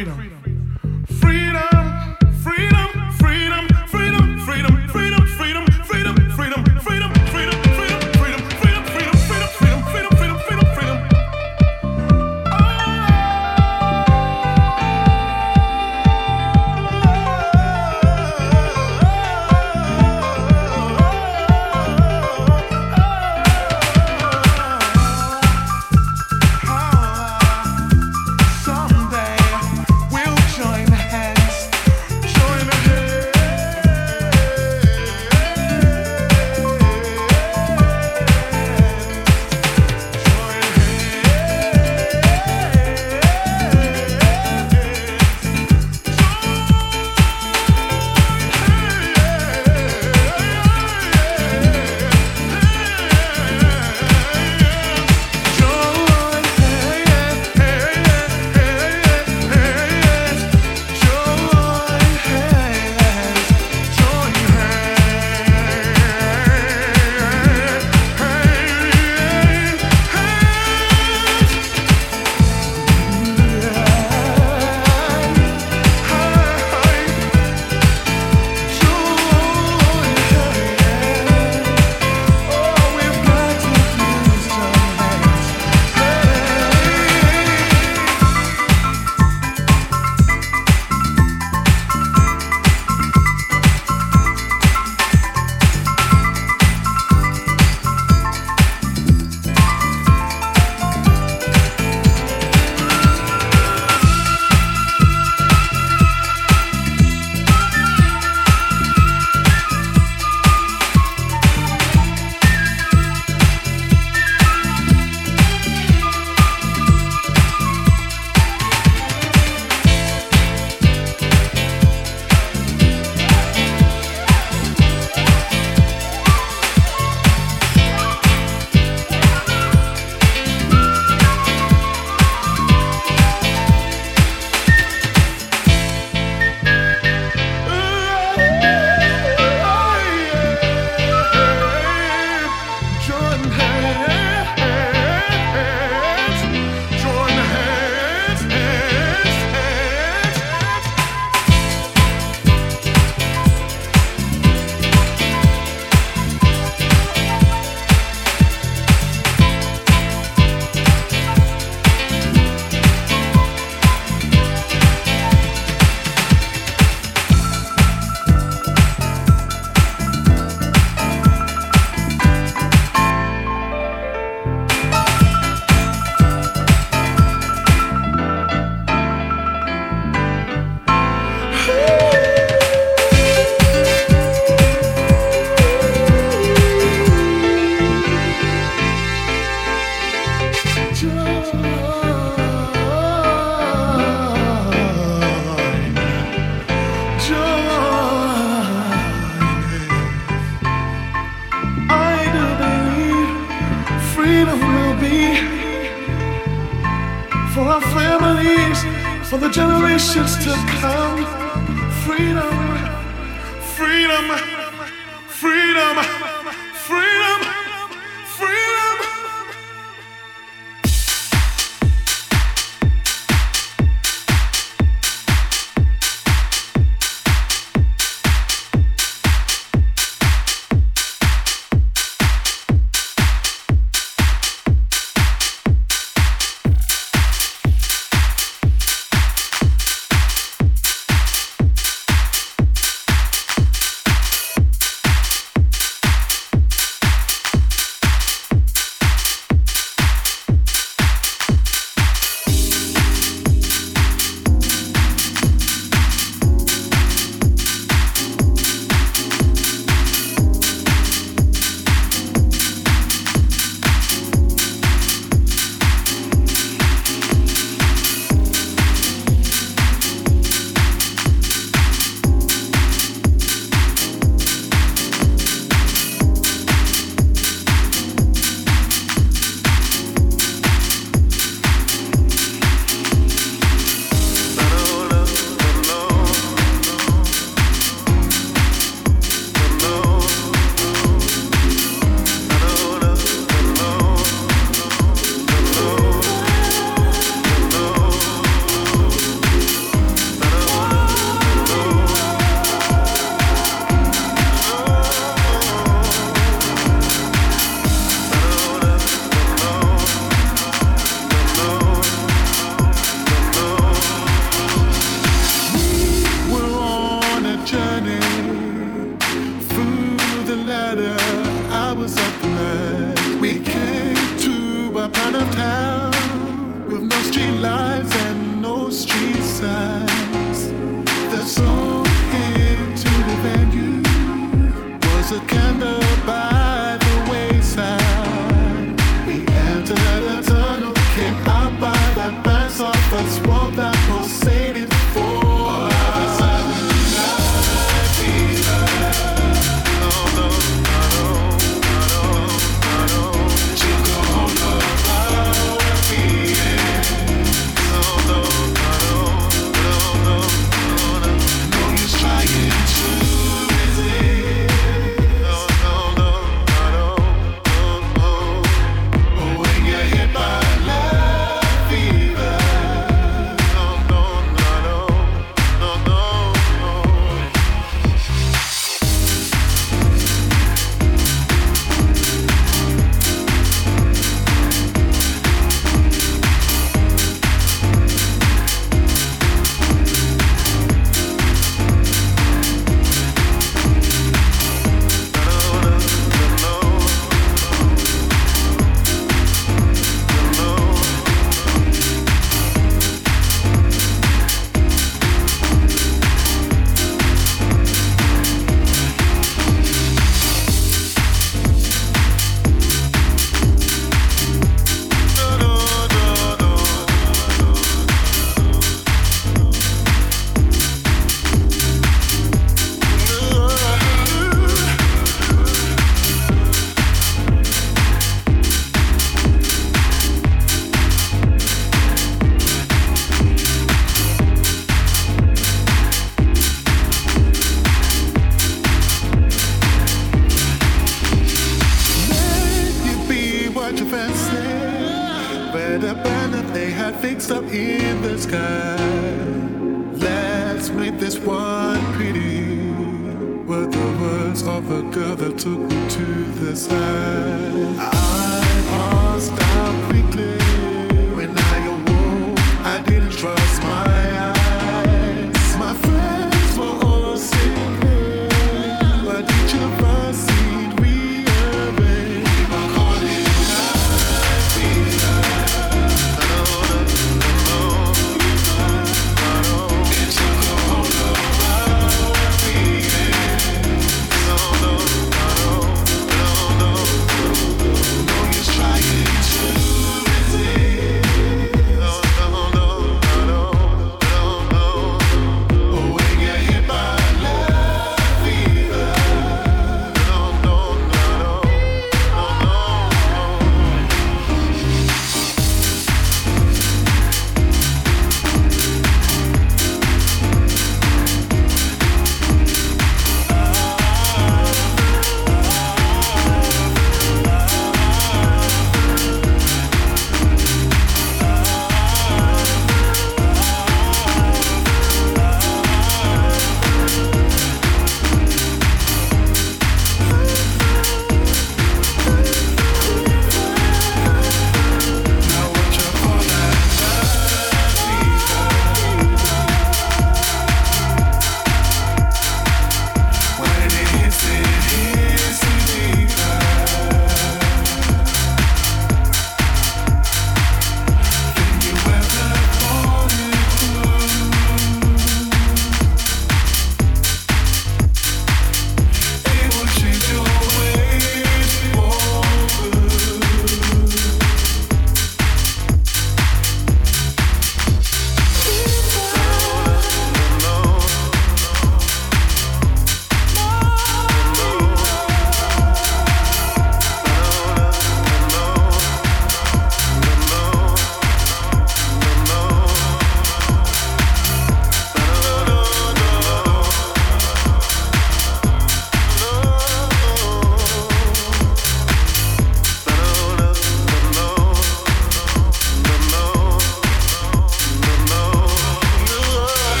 Freedom,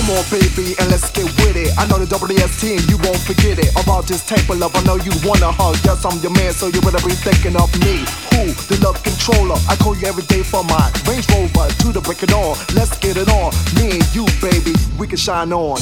Come on, baby, and let's get with it. I know the WST and you won't forget it. About this type of love, I know you wanna hug. Yes, I'm your man, so you better be thinking of me. Who? The love controller. I call you every day for my Range Rover to the break it on. Let's get it on. Me and you, baby, we can shine on.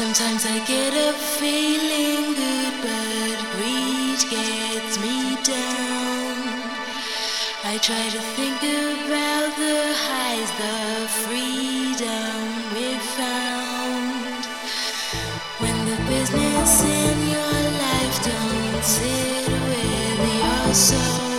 Sometimes I get a feeling good, but greed gets me down. I try to think about the highs, the freedom we found. When the business in your life don't sit with your soul,